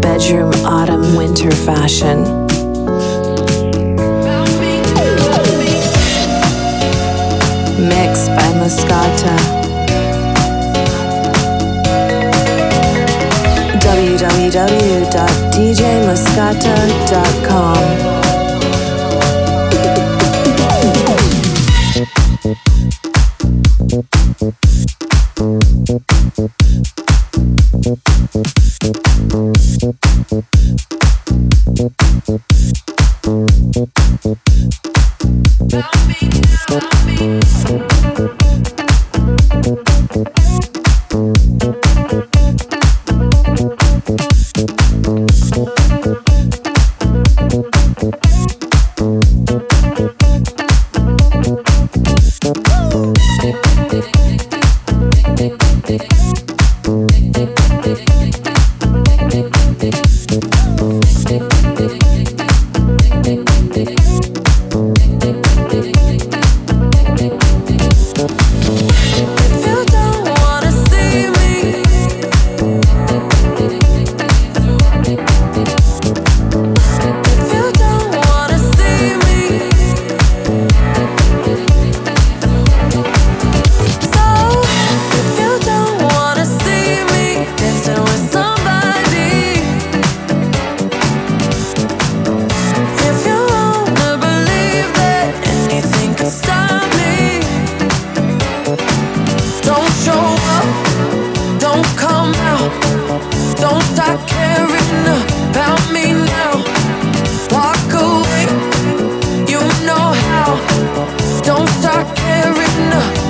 Bedroom autumn winter fashion. Mixed by Mascota. www.djmascota.com.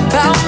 about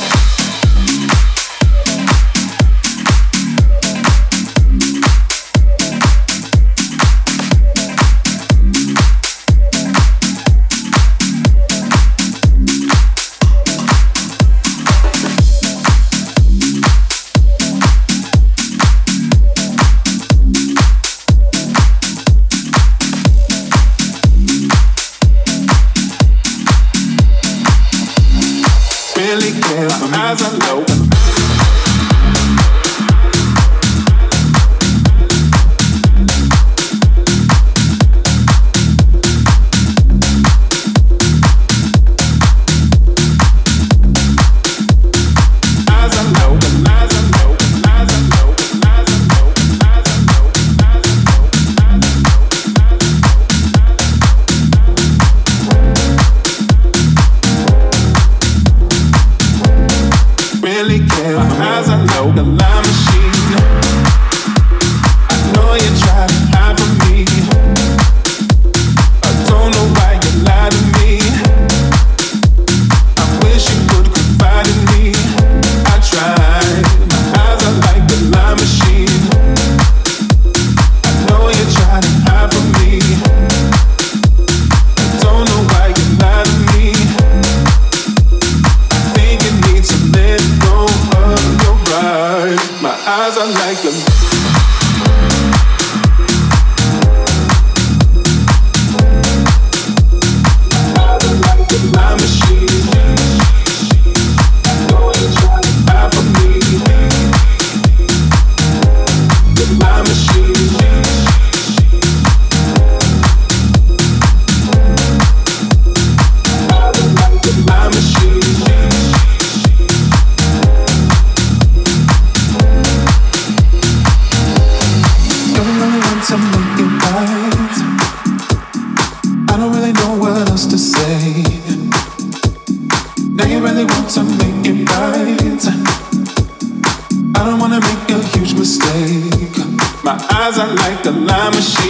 like a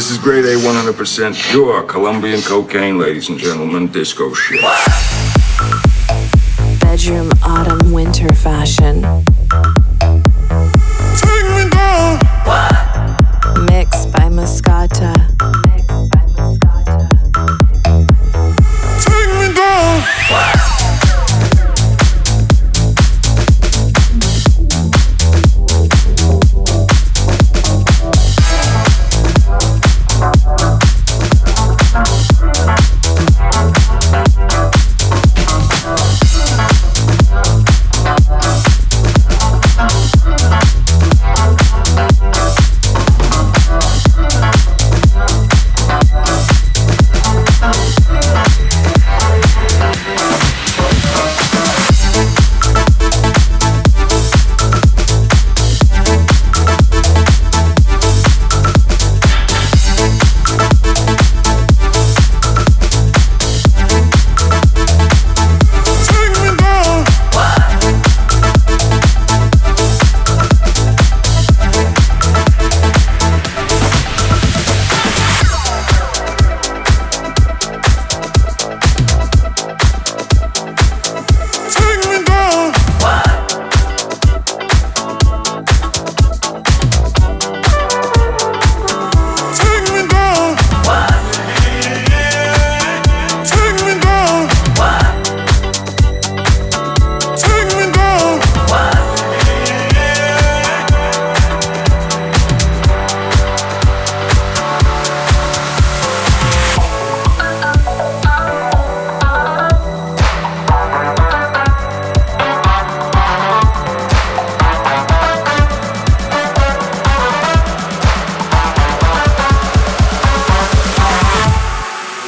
100% pure Colombian cocaine, ladies and gentlemen, disco shit. Bedroom autumn winter fashion.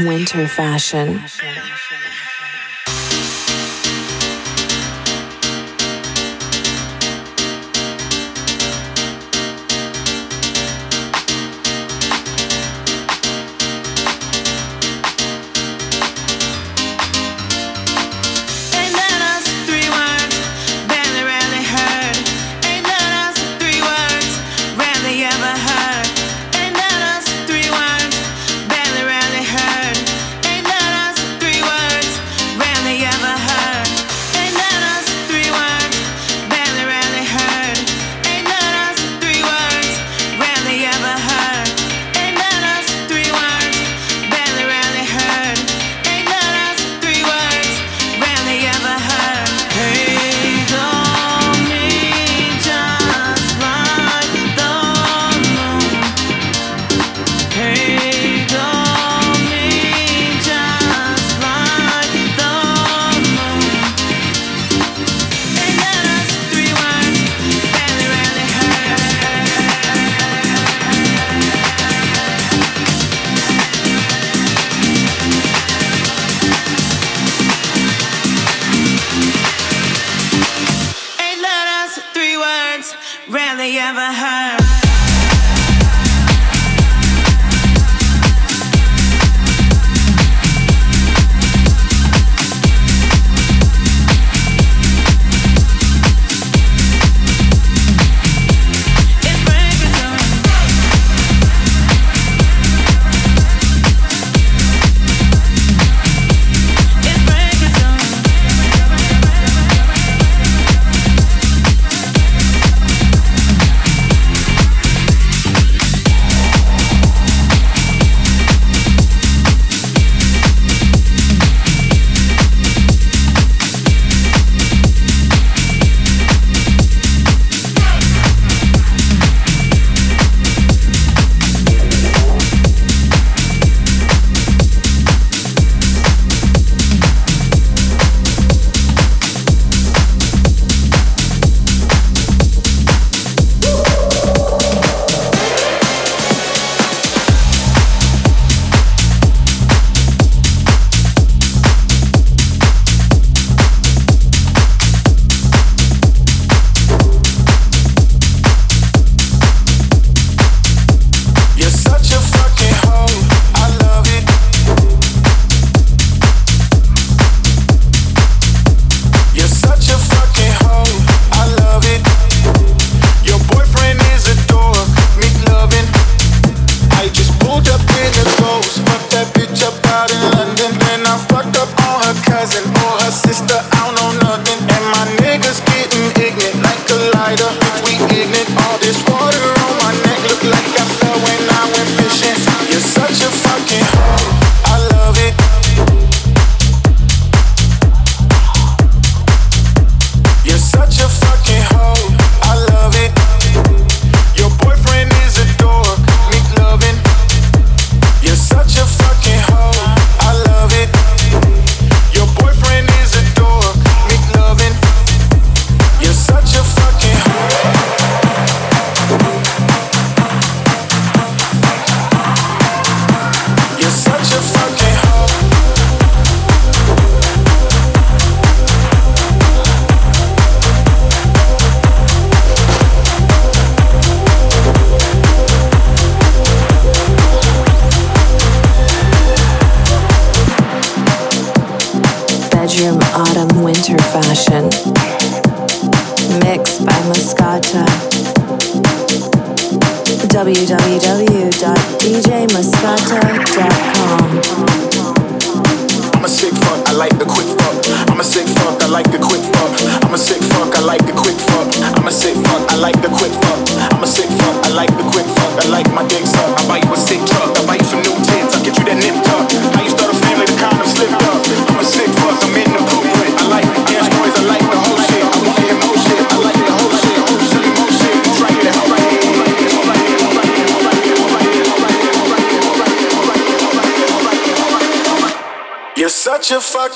Winter fashion. ever had.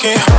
working.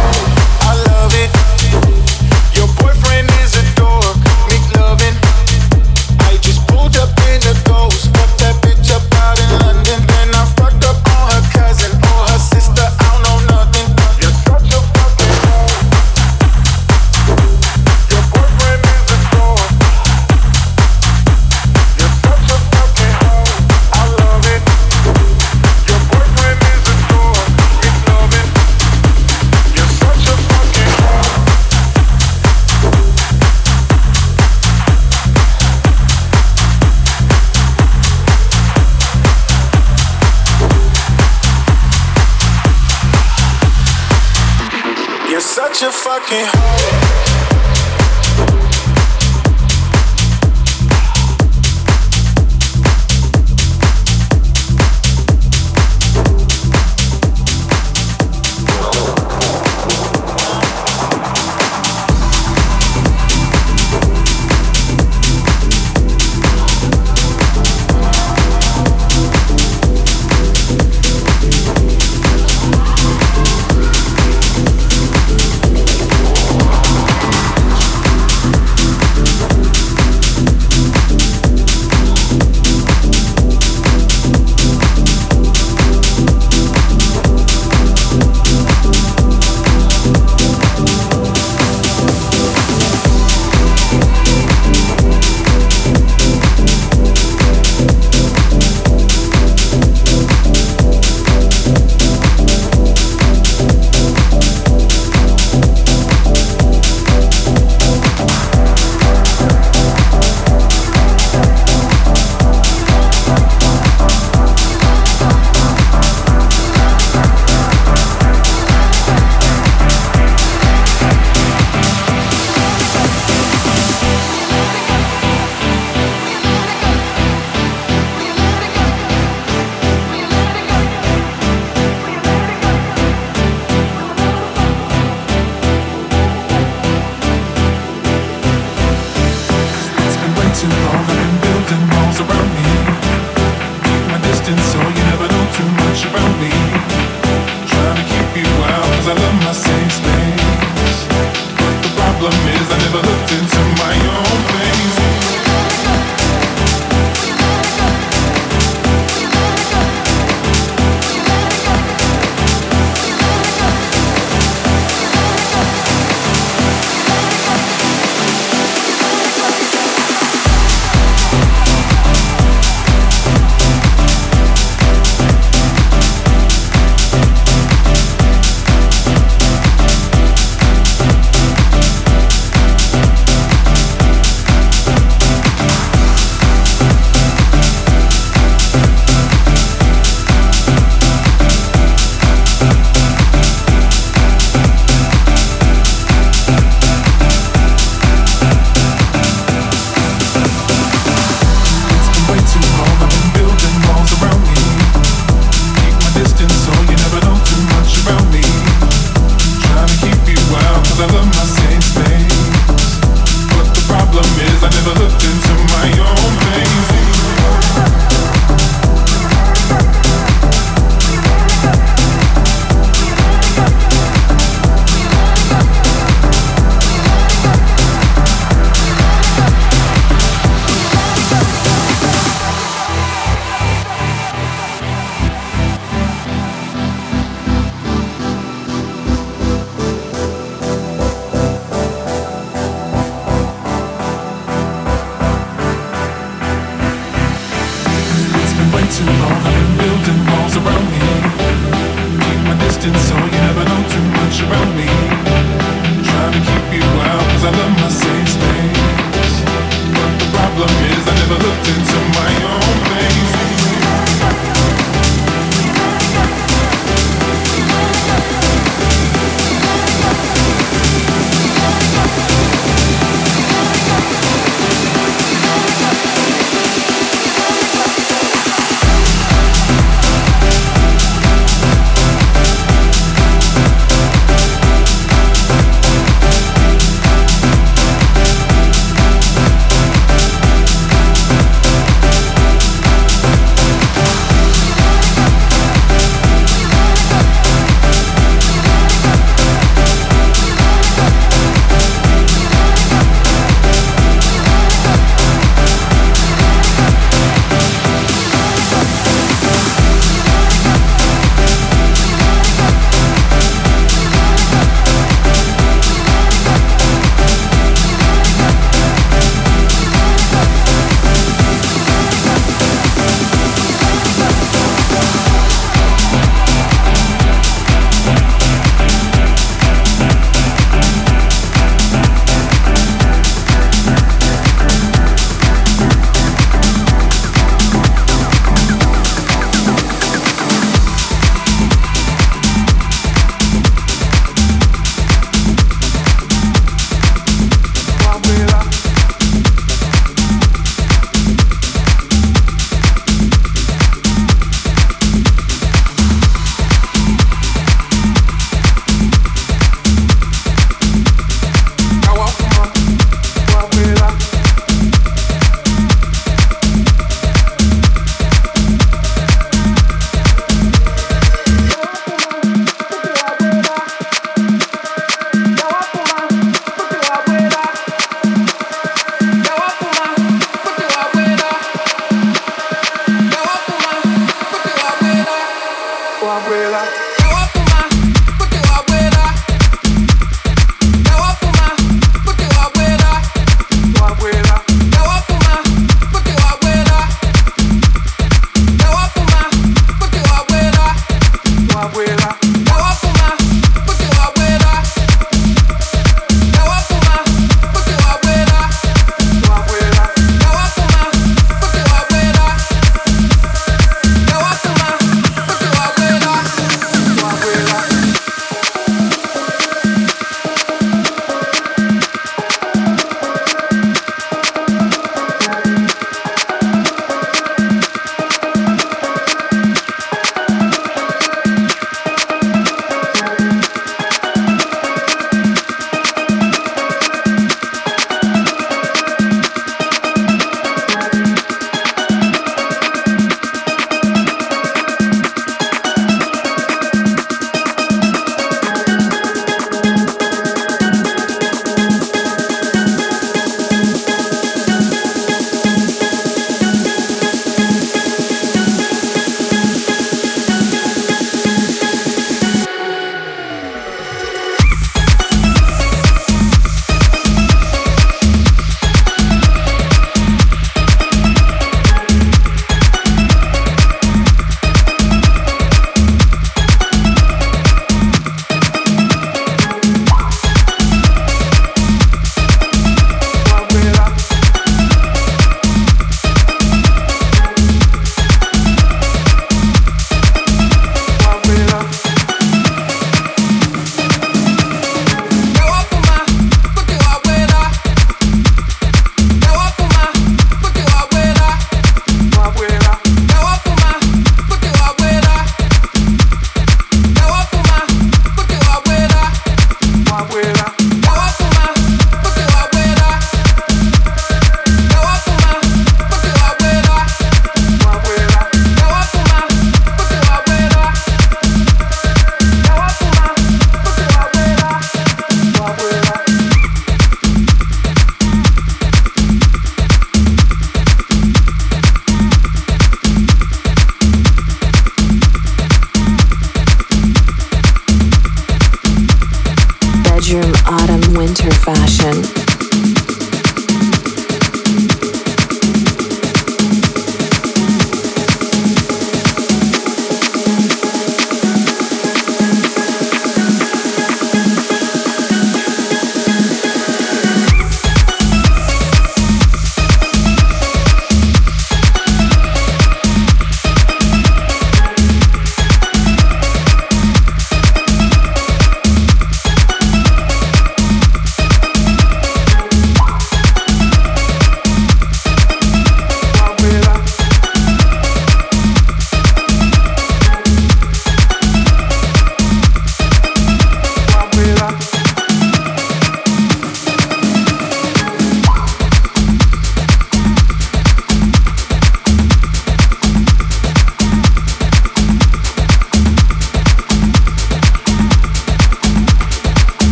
your fucking heart.